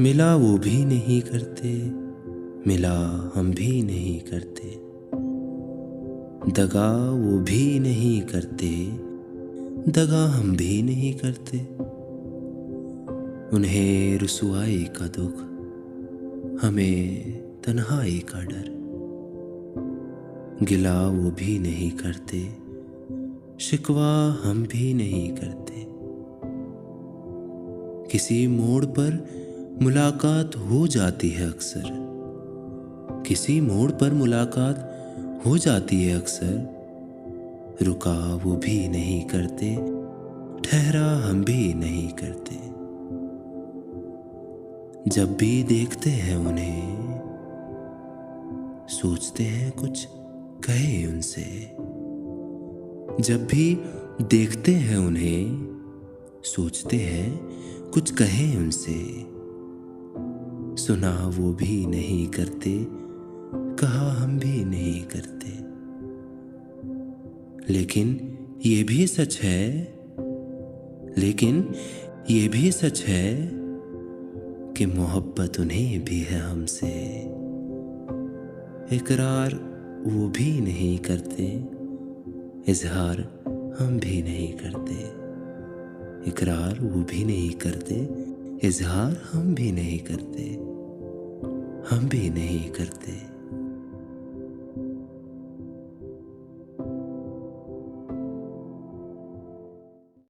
मिला वो भी नहीं करते, मिला हम भी नहीं करते। दगा वो भी नहीं करते, दगा हम भी नहीं करते। उन्हें रसुआई का दुख, हमें तन्हाई का डर। गिला वो भी नहीं करते, शिकवा हम भी नहीं करते। किसी मोड़ पर मुलाकात हो जाती है अक्सर। किसी मोड़ पर मुलाकात हो जाती है अक्सर। रुका वो भी नहीं करते, ठहरा हम भी नहीं करते। जब भी देखते हैं उन्हें, सोचते हैं कुछ कहे उनसे। जब भी देखते हैं उन्हें, सोचते हैं कुछ कहे उनसे। सुना वो भी नहीं करते, कहा हम भी नहीं करते। लेकिन ये भी सच है, लेकिन ये भी सच है कि मोहब्बत उन्हें भी है हमसे। इकरार वो भी नहीं करते, इजहार हम भी नहीं करते। इकरार वो भी नहीं करते, इजहार हम भी नहीं करते। हम भी नहीं करते।